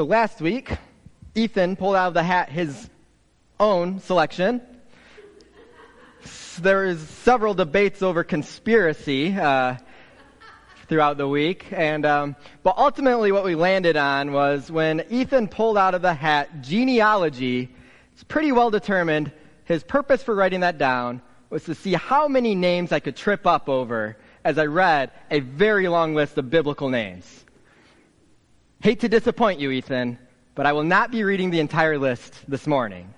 So last week, Ethan pulled out of the hat his own selection. There is several debates over conspiracy uh, throughout the week, and um, but ultimately, what we landed on was when Ethan pulled out of the hat genealogy. It's pretty well determined. His purpose for writing that down was to see how many names I could trip up over as I read a very long list of biblical names. Hate to disappoint you, Ethan, but I will not be reading the entire list this morning.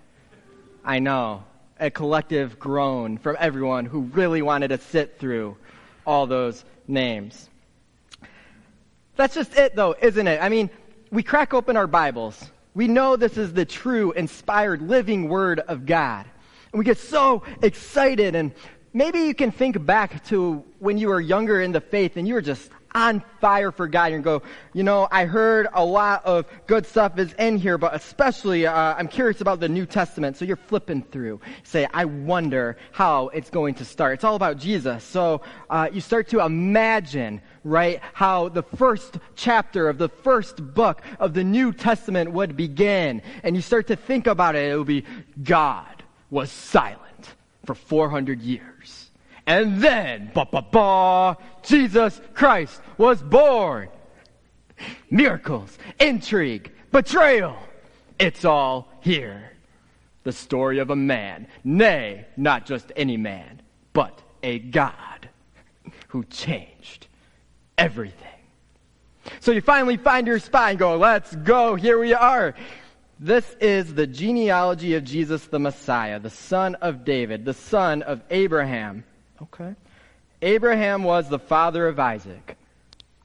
I know. A collective groan from everyone who really wanted to sit through all those names. That's just it, though, isn't it? I mean, we crack open our Bibles. We know this is the true, inspired, living Word of God. And we get so excited. And maybe you can think back to when you were younger in the faith and you were just on fire for God and go, you know, I heard a lot of good stuff is in here, but especially uh, I'm curious about the New Testament. So you're flipping through. Say, I wonder how it's going to start. It's all about Jesus. So uh, you start to imagine, right, how the first chapter of the first book of the New Testament would begin. And you start to think about it. It would be God was silent for 400 years. And then, ba ba ba, Jesus Christ was born. Miracles, intrigue, betrayal. It's all here. The story of a man, nay, not just any man, but a God who changed everything. So you finally find your and go, let's go, here we are. This is the genealogy of Jesus the Messiah, the son of David, the son of Abraham. Okay. Abraham was the father of Isaac.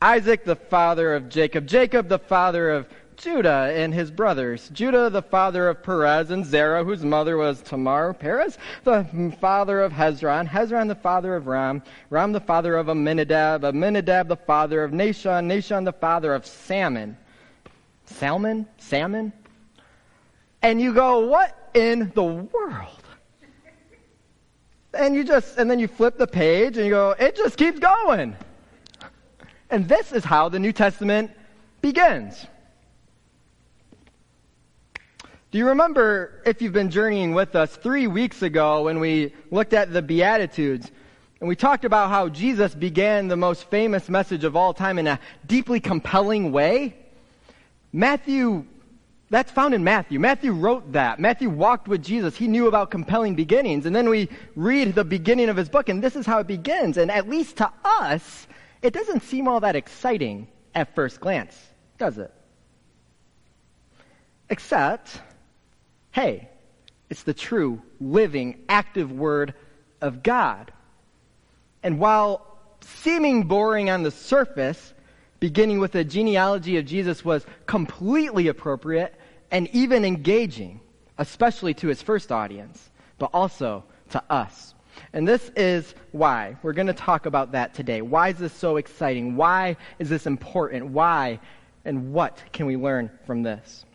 Isaac, the father of Jacob. Jacob, the father of Judah and his brothers. Judah, the father of Perez and Zerah, whose mother was Tamar. Perez, the father of Hezron. Hezron, the father of Ram. Ram, the father of Amminadab. Amminadab, the father of Nahshon. Nahshon, the father of Salmon. Salmon? Salmon? and you go, what in the world? And you just, and then you flip the page and you go, it just keeps going. And this is how the New Testament begins. Do you remember, if you've been journeying with us, three weeks ago when we looked at the Beatitudes, and we talked about how Jesus began the most famous message of all time in a deeply compelling way? Matthew that's found in Matthew. Matthew wrote that. Matthew walked with Jesus. He knew about compelling beginnings. And then we read the beginning of his book, and this is how it begins. And at least to us, it doesn't seem all that exciting at first glance, does it? Except, hey, it's the true, living, active Word of God. And while seeming boring on the surface, beginning with the genealogy of Jesus was completely appropriate and even engaging, especially to his first audience, but also to us. And this is why. We're going to talk about that today. Why is this so exciting? Why is this important? Why and what can we learn from this?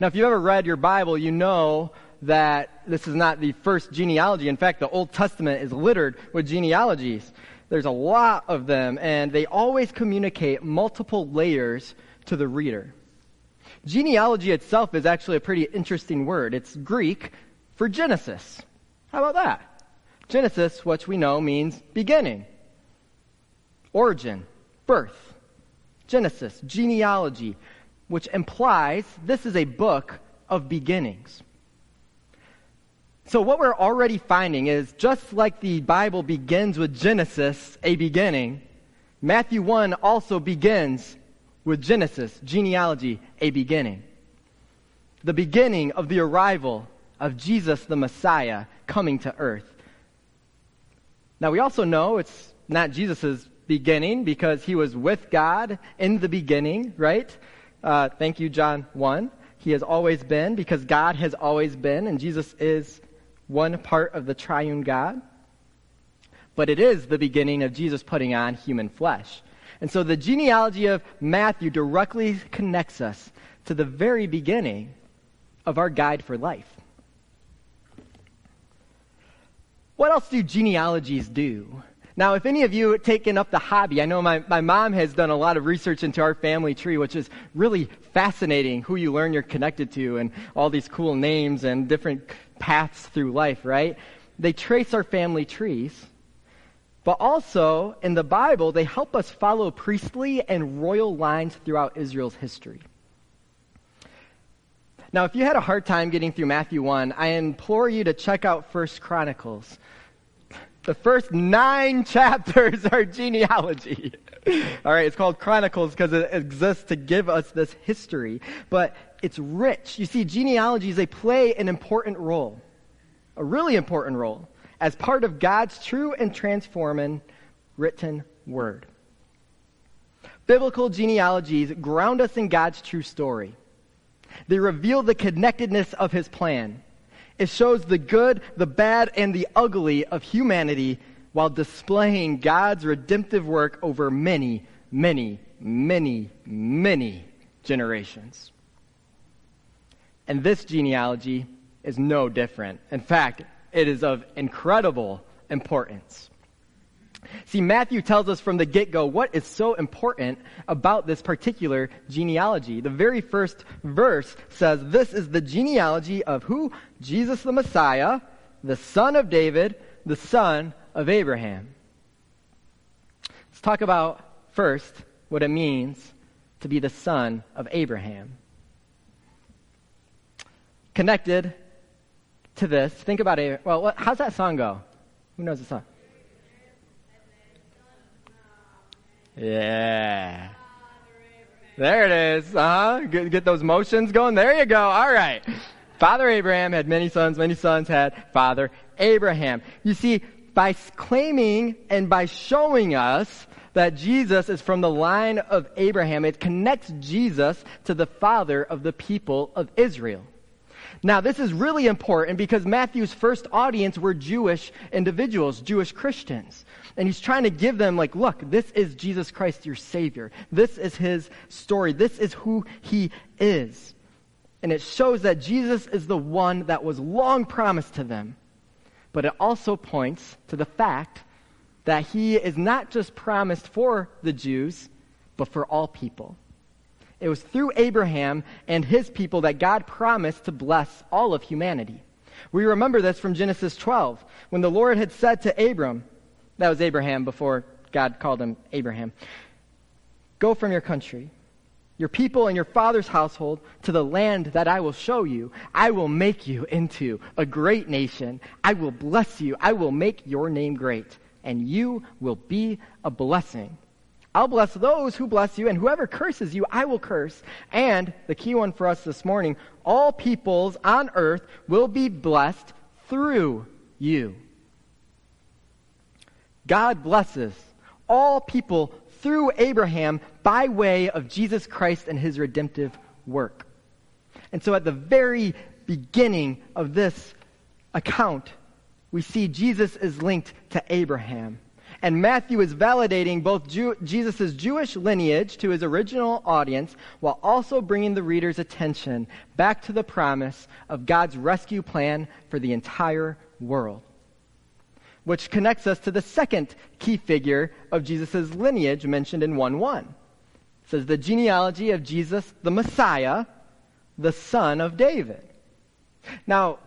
Now, if you've ever read your Bible, you know that this is not the first genealogy. In fact, the Old Testament is littered with genealogies. There's a lot of them, and they always communicate multiple layers to the reader. Genealogy itself is actually a pretty interesting word. It's Greek for Genesis. How about that? Genesis, which we know means beginning, origin, birth. Genesis, genealogy, which implies this is a book of beginnings. So, what we're already finding is just like the Bible begins with Genesis, a beginning, Matthew 1 also begins with Genesis, genealogy, a beginning. The beginning of the arrival of Jesus the Messiah coming to earth. Now, we also know it's not Jesus' beginning because he was with God in the beginning, right? Uh, thank you, John 1. He has always been because God has always been, and Jesus is one part of the triune God. But it is the beginning of Jesus putting on human flesh. And so the genealogy of Matthew directly connects us to the very beginning of our guide for life. What else do genealogies do? Now, if any of you have taken up the hobby, I know my, my mom has done a lot of research into our family tree, which is really fascinating who you learn you're connected to and all these cool names and different paths through life, right? They trace our family trees. But also, in the Bible, they help us follow priestly and royal lines throughout Israel's history. Now, if you had a hard time getting through Matthew 1, I implore you to check out First Chronicles. The first nine chapters are genealogy. All right, it's called Chronicles because it exists to give us this history, but it's rich. You see, genealogies, they play an important role, a really important role, as part of God's true and transforming written word. Biblical genealogies ground us in God's true story. They reveal the connectedness of his plan. It shows the good, the bad, and the ugly of humanity while displaying God's redemptive work over many, many, many, many generations. And this genealogy is no different. In fact, it is of incredible importance. See, Matthew tells us from the get go what is so important about this particular genealogy. The very first verse says, This is the genealogy of who? Jesus the Messiah, the son of David, the son of Abraham. Let's talk about first what it means to be the son of Abraham. Connected to this, think about it. Well, what, how's that song go? Who knows the song? Yeah. There it is. Uh huh. Get, get those motions going. There you go. All right. Father Abraham had many sons. Many sons had Father Abraham. You see, by claiming and by showing us that Jesus is from the line of Abraham, it connects Jesus to the father of the people of Israel. Now, this is really important because Matthew's first audience were Jewish individuals, Jewish Christians. And he's trying to give them, like, look, this is Jesus Christ, your Savior. This is his story. This is who he is. And it shows that Jesus is the one that was long promised to them. But it also points to the fact that he is not just promised for the Jews, but for all people. It was through Abraham and his people that God promised to bless all of humanity. We remember this from Genesis 12, when the Lord had said to Abram, that was Abraham before God called him Abraham, Go from your country, your people, and your father's household to the land that I will show you. I will make you into a great nation. I will bless you. I will make your name great, and you will be a blessing. I'll bless those who bless you, and whoever curses you, I will curse. And the key one for us this morning all peoples on earth will be blessed through you. God blesses all people through Abraham by way of Jesus Christ and his redemptive work. And so at the very beginning of this account, we see Jesus is linked to Abraham. And Matthew is validating both Jew- Jesus' Jewish lineage to his original audience while also bringing the reader's attention back to the promise of God's rescue plan for the entire world. Which connects us to the second key figure of Jesus' lineage mentioned in 1 1. It says the genealogy of Jesus, the Messiah, the son of David. Now,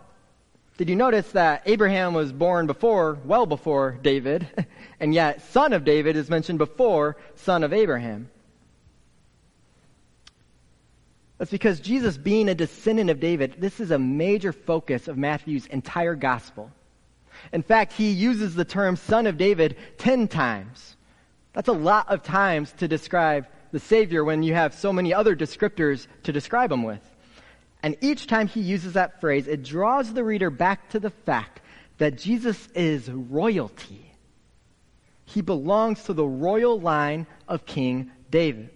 did you notice that Abraham was born before, well before David, and yet son of David is mentioned before son of Abraham? That's because Jesus being a descendant of David, this is a major focus of Matthew's entire gospel. In fact, he uses the term son of David 10 times. That's a lot of times to describe the Savior when you have so many other descriptors to describe him with. And each time he uses that phrase, it draws the reader back to the fact that Jesus is royalty. He belongs to the royal line of King David.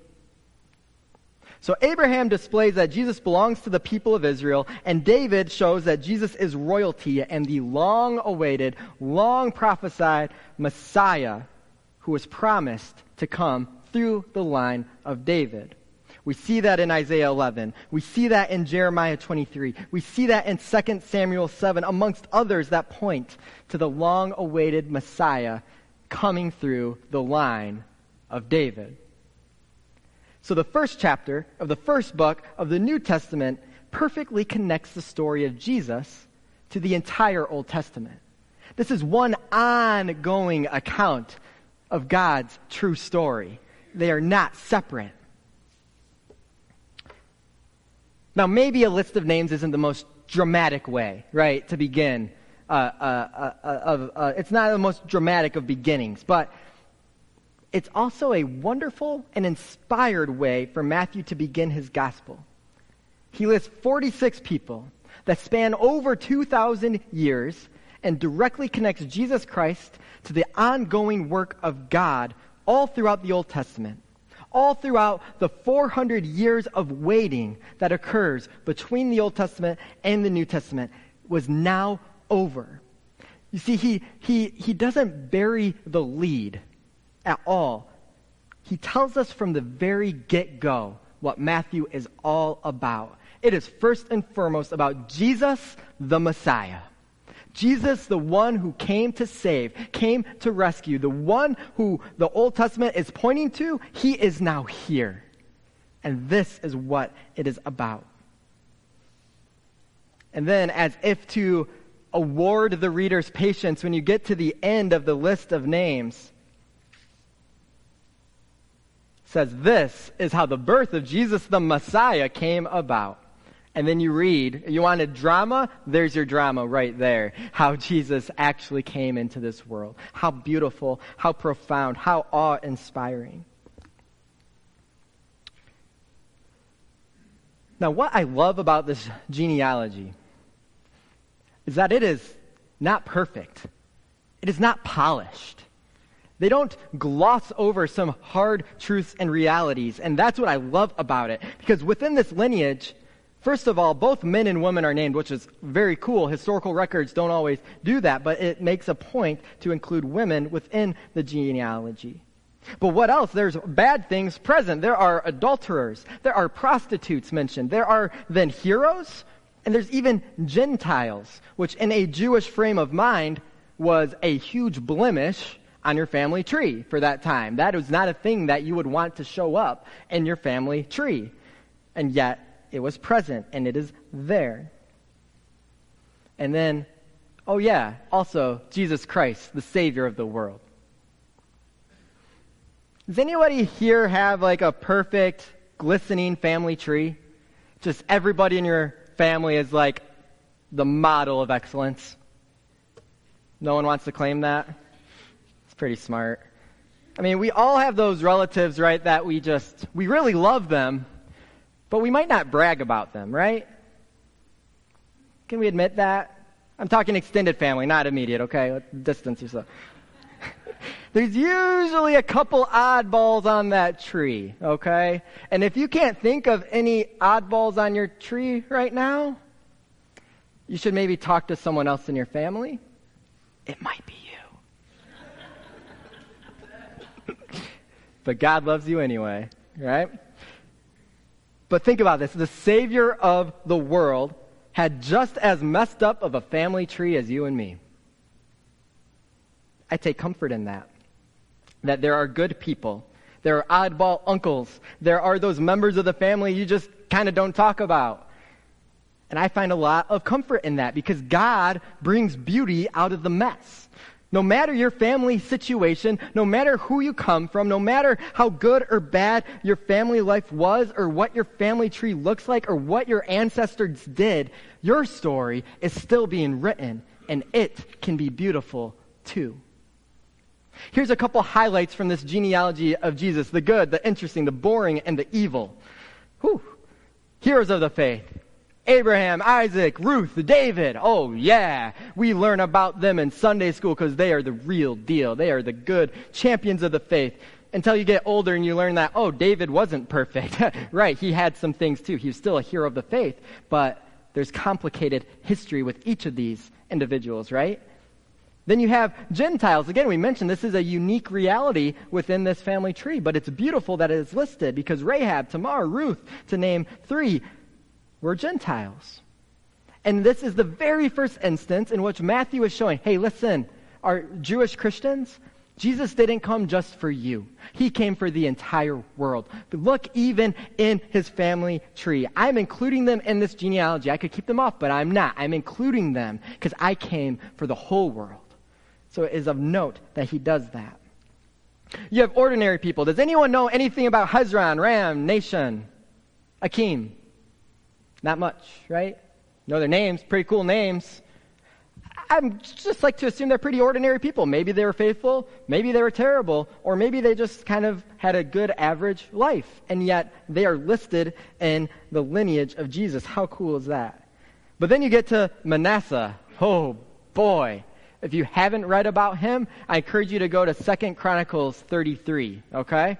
So Abraham displays that Jesus belongs to the people of Israel, and David shows that Jesus is royalty and the long awaited, long prophesied Messiah who was promised to come through the line of David. We see that in Isaiah 11. We see that in Jeremiah 23. We see that in 2 Samuel 7, amongst others that point to the long awaited Messiah coming through the line of David. So the first chapter of the first book of the New Testament perfectly connects the story of Jesus to the entire Old Testament. This is one ongoing account of God's true story. They are not separate. Now, maybe a list of names isn't the most dramatic way, right, to begin. Uh, uh, uh, of, uh, it's not the most dramatic of beginnings, but it's also a wonderful and inspired way for Matthew to begin his gospel. He lists 46 people that span over 2,000 years and directly connects Jesus Christ to the ongoing work of God all throughout the Old Testament, all throughout the 400 years of waiting that occurs between the Old Testament and the New Testament was now over. You see, he, he, he doesn't bury the lead at all. He tells us from the very get go what Matthew is all about. It is first and foremost about Jesus, the Messiah. Jesus, the one who came to save, came to rescue, the one who the Old Testament is pointing to, he is now here. And this is what it is about. And then, as if to award the reader's patience, when you get to the end of the list of names, says this is how the birth of Jesus the Messiah came about and then you read, you want a drama? There's your drama right there. How Jesus actually came into this world. How beautiful, how profound, how awe inspiring. Now, what I love about this genealogy is that it is not perfect, it is not polished. They don't gloss over some hard truths and realities. And that's what I love about it. Because within this lineage, First of all, both men and women are named, which is very cool. Historical records don't always do that, but it makes a point to include women within the genealogy. But what else? There's bad things present. There are adulterers. There are prostitutes mentioned. There are then heroes. And there's even Gentiles, which in a Jewish frame of mind was a huge blemish on your family tree for that time. That was not a thing that you would want to show up in your family tree. And yet, it was present and it is there. And then, oh yeah, also Jesus Christ, the Savior of the world. Does anybody here have like a perfect, glistening family tree? Just everybody in your family is like the model of excellence. No one wants to claim that? It's pretty smart. I mean, we all have those relatives, right, that we just, we really love them, but we might not brag about them, right? Can we admit that? I'm talking extended family, not immediate, okay? Let's distance yourself. There's usually a couple oddballs on that tree, okay? And if you can't think of any oddballs on your tree right now, you should maybe talk to someone else in your family. It might be you. but God loves you anyway, right? But think about this the Savior of the world had just as messed up of a family tree as you and me. I take comfort in that. That there are good people. There are oddball uncles. There are those members of the family you just kind of don't talk about. And I find a lot of comfort in that because God brings beauty out of the mess. No matter your family situation, no matter who you come from, no matter how good or bad your family life was, or what your family tree looks like, or what your ancestors did, your story is still being written, and it can be beautiful too. Here's a couple highlights from this genealogy of Jesus the good, the interesting, the boring, and the evil. Whew. Heroes of the faith. Abraham, Isaac, Ruth, David. Oh, yeah. We learn about them in Sunday school because they are the real deal. They are the good champions of the faith. Until you get older and you learn that, oh, David wasn't perfect. right, he had some things too. He was still a hero of the faith. But there's complicated history with each of these individuals, right? Then you have Gentiles. Again, we mentioned this is a unique reality within this family tree, but it's beautiful that it is listed because Rahab, Tamar, Ruth, to name three, were Gentiles. And this is the very first instance in which Matthew is showing hey, listen, our Jewish Christians, Jesus didn't come just for you. He came for the entire world. But look even in his family tree. I'm including them in this genealogy. I could keep them off, but I'm not. I'm including them because I came for the whole world. So it is of note that he does that. You have ordinary people. Does anyone know anything about Hezron, Ram, Nahshon, Akim? Not much, right? Know their names, pretty cool names. I'm just like to assume they're pretty ordinary people. Maybe they were faithful, maybe they were terrible, or maybe they just kind of had a good average life. And yet they are listed in the lineage of Jesus. How cool is that? But then you get to Manasseh. Oh boy. If you haven't read about him, I encourage you to go to Second Chronicles 33, okay?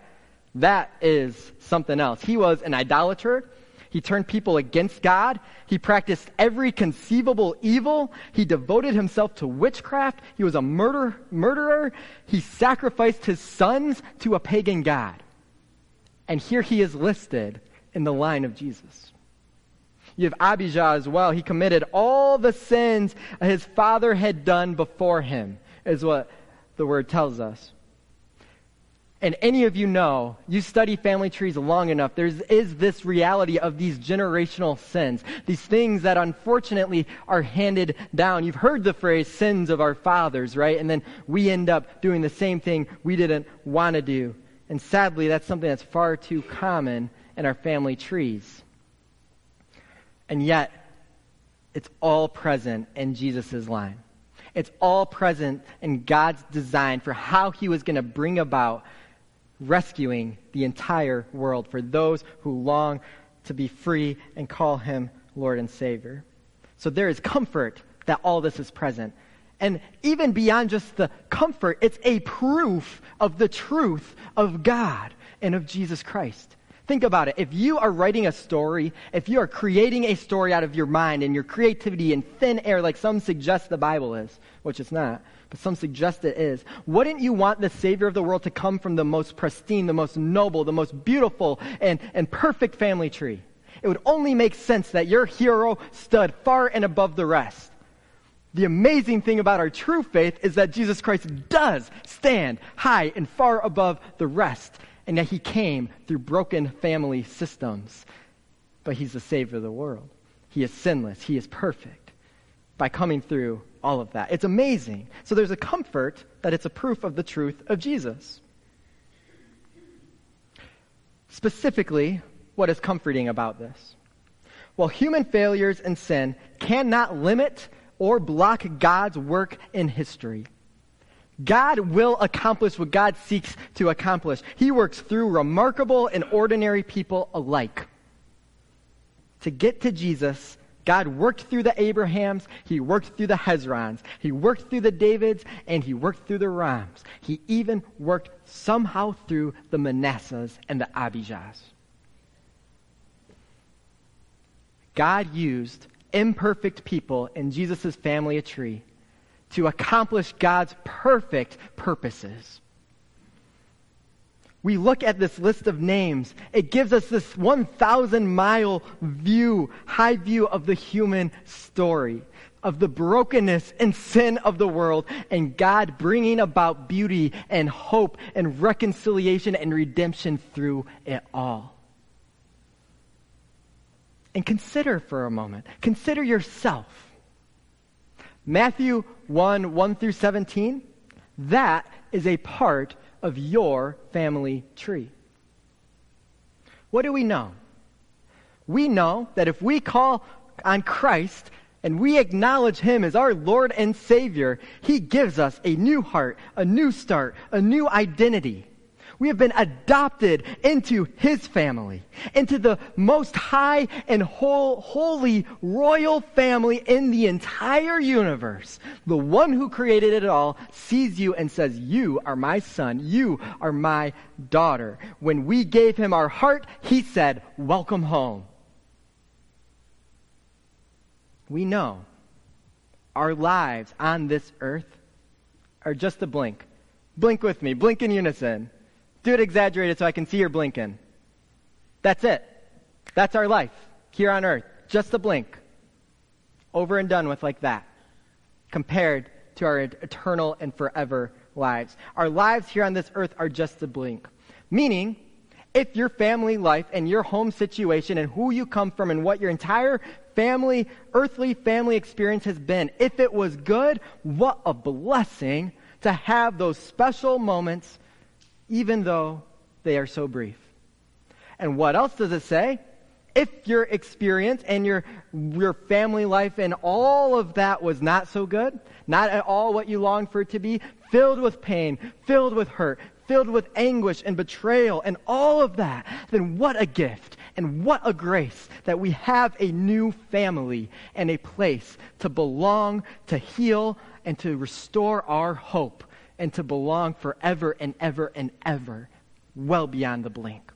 That is something else. He was an idolater. He turned people against God. He practiced every conceivable evil. He devoted himself to witchcraft. He was a murder, murderer. He sacrificed his sons to a pagan God. And here he is listed in the line of Jesus. You have Abijah as well. He committed all the sins his father had done before him, is what the word tells us and any of you know, you study family trees long enough, there is this reality of these generational sins, these things that unfortunately are handed down. You've heard the phrase sins of our fathers, right? And then we end up doing the same thing we didn't want to do. And sadly, that's something that's far too common in our family trees. And yet, it's all present in Jesus' line. It's all present in God's design for how he was going to bring about rescuing the entire world for those who long to be free and call him Lord and Savior. So there is comfort that all this is present. And even beyond just the comfort, it's a proof of the truth of God and of Jesus Christ. Think about it. If you are writing a story, if you are creating a story out of your mind and your creativity in thin air, like some suggest the Bible is, which it's not, but some suggest it is. Wouldn't you want the Savior of the world to come from the most pristine, the most noble, the most beautiful, and, and perfect family tree? It would only make sense that your hero stood far and above the rest. The amazing thing about our true faith is that Jesus Christ does stand high and far above the rest, and yet he came through broken family systems. But he's the Savior of the world. He is sinless, he is perfect by coming through all of that. It's amazing. So there's a comfort that it's a proof of the truth of Jesus. Specifically, what is comforting about this? Well, human failures and sin cannot limit or block God's work in history. God will accomplish what God seeks to accomplish. He works through remarkable and ordinary people alike. To get to Jesus, God worked through the Abrahams, He worked through the Hezrons, He worked through the Davids, and He worked through the Rams. He even worked somehow through the Manassehs and the Abijahs. God used imperfect people in Jesus' family tree to accomplish God's perfect purposes we look at this list of names, it gives us this 1,000 mile view, high view of the human story, of the brokenness and sin of the world, and God bringing about beauty and hope and reconciliation and redemption through it all. And consider for a moment, consider yourself. Matthew 1 1 through 17, that is a part of your family tree. What do we know? We know that if we call on Christ and we acknowledge Him as our Lord and Savior, He gives us a new heart, a new start, a new identity. We have been adopted into his family, into the most high and whole, holy royal family in the entire universe. The one who created it all sees you and says, You are my son. You are my daughter. When we gave him our heart, he said, Welcome home. We know our lives on this earth are just a blink. Blink with me, blink in unison. Do it exaggerated so I can see your blinking. That's it. That's our life here on earth. Just a blink. Over and done with like that. Compared to our eternal and forever lives. Our lives here on this earth are just a blink. Meaning, if your family life and your home situation and who you come from and what your entire family, earthly family experience has been, if it was good, what a blessing to have those special moments, even though they are so brief. And what else does it say? If your experience and your, your family life and all of that was not so good, not at all what you longed for it to be, filled with pain, filled with hurt, filled with anguish and betrayal and all of that, then what a gift and what a grace that we have a new family and a place to belong, to heal, and to restore our hope and to belong forever and ever and ever, well beyond the blink.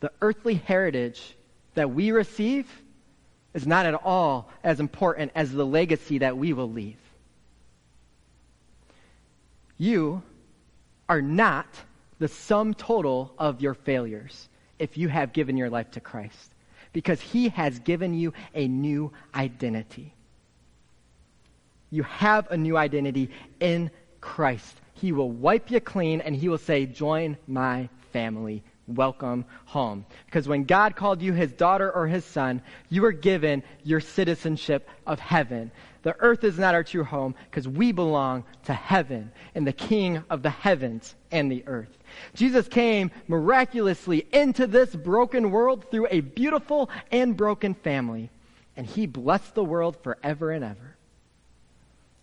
The earthly heritage that we receive is not at all as important as the legacy that we will leave. You are not the sum total of your failures if you have given your life to Christ, because He has given you a new identity. You have a new identity in Christ. He will wipe you clean and He will say, Join my family. Welcome home. Because when God called you His daughter or His son, you were given your citizenship of heaven. The earth is not our true home because we belong to heaven and the King of the heavens and the earth. Jesus came miraculously into this broken world through a beautiful and broken family, and he blessed the world forever and ever.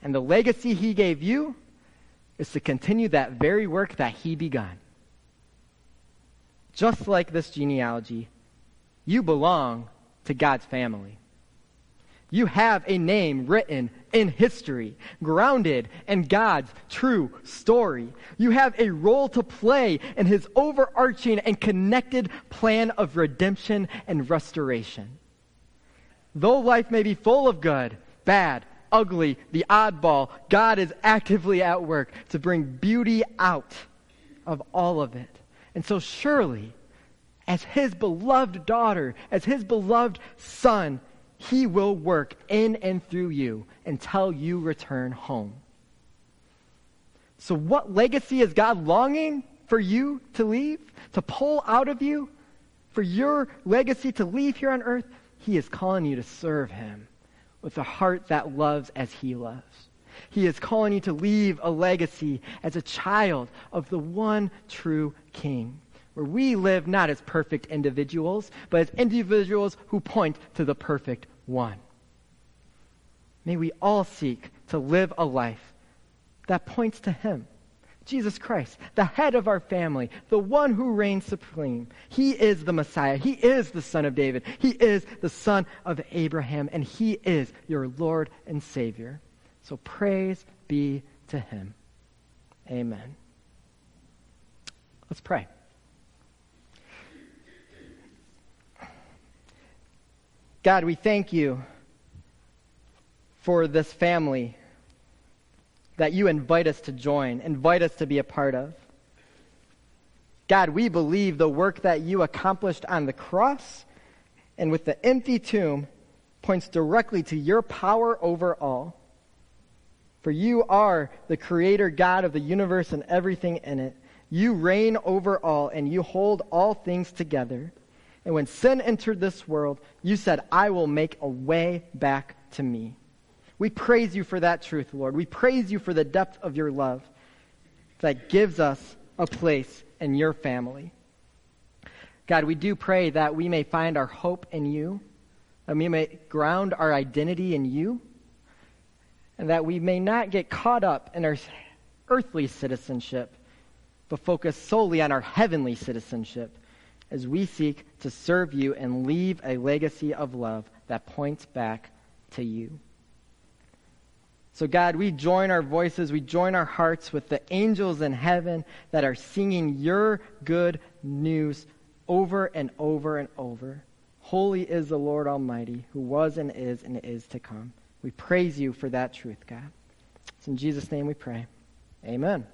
And the legacy he gave you is to continue that very work that he began. Just like this genealogy, you belong to God's family. You have a name written in history, grounded in God's true story. You have a role to play in his overarching and connected plan of redemption and restoration. Though life may be full of good, bad, ugly, the oddball, God is actively at work to bring beauty out of all of it. And so, surely, as his beloved daughter, as his beloved son, he will work in and through you until you return home. So, what legacy is God longing for you to leave, to pull out of you, for your legacy to leave here on earth? He is calling you to serve Him with a heart that loves as He loves. He is calling you to leave a legacy as a child of the one true King where we live not as perfect individuals, but as individuals who point to the perfect one. May we all seek to live a life that points to Him. Jesus Christ, the head of our family, the one who reigns supreme. He is the Messiah. He is the Son of David. He is the Son of Abraham, and He is your Lord and Savior. So praise be to Him. Amen. Let's pray. God, we thank you for this family that you invite us to join, invite us to be a part of. God, we believe the work that you accomplished on the cross and with the empty tomb points directly to your power over all. For you are the creator God of the universe and everything in it. You reign over all and you hold all things together. And when sin entered this world, you said, I will make a way back to me. We praise you for that truth, Lord. We praise you for the depth of your love that gives us a place in your family. God, we do pray that we may find our hope in you, that we may ground our identity in you, and that we may not get caught up in our earthly citizenship, but focus solely on our heavenly citizenship as we seek to serve you and leave a legacy of love that points back to you. So, God, we join our voices, we join our hearts with the angels in heaven that are singing your good news over and over and over. Holy is the Lord Almighty, who was and is and is to come. We praise you for that truth, God. It's in Jesus' name we pray. Amen.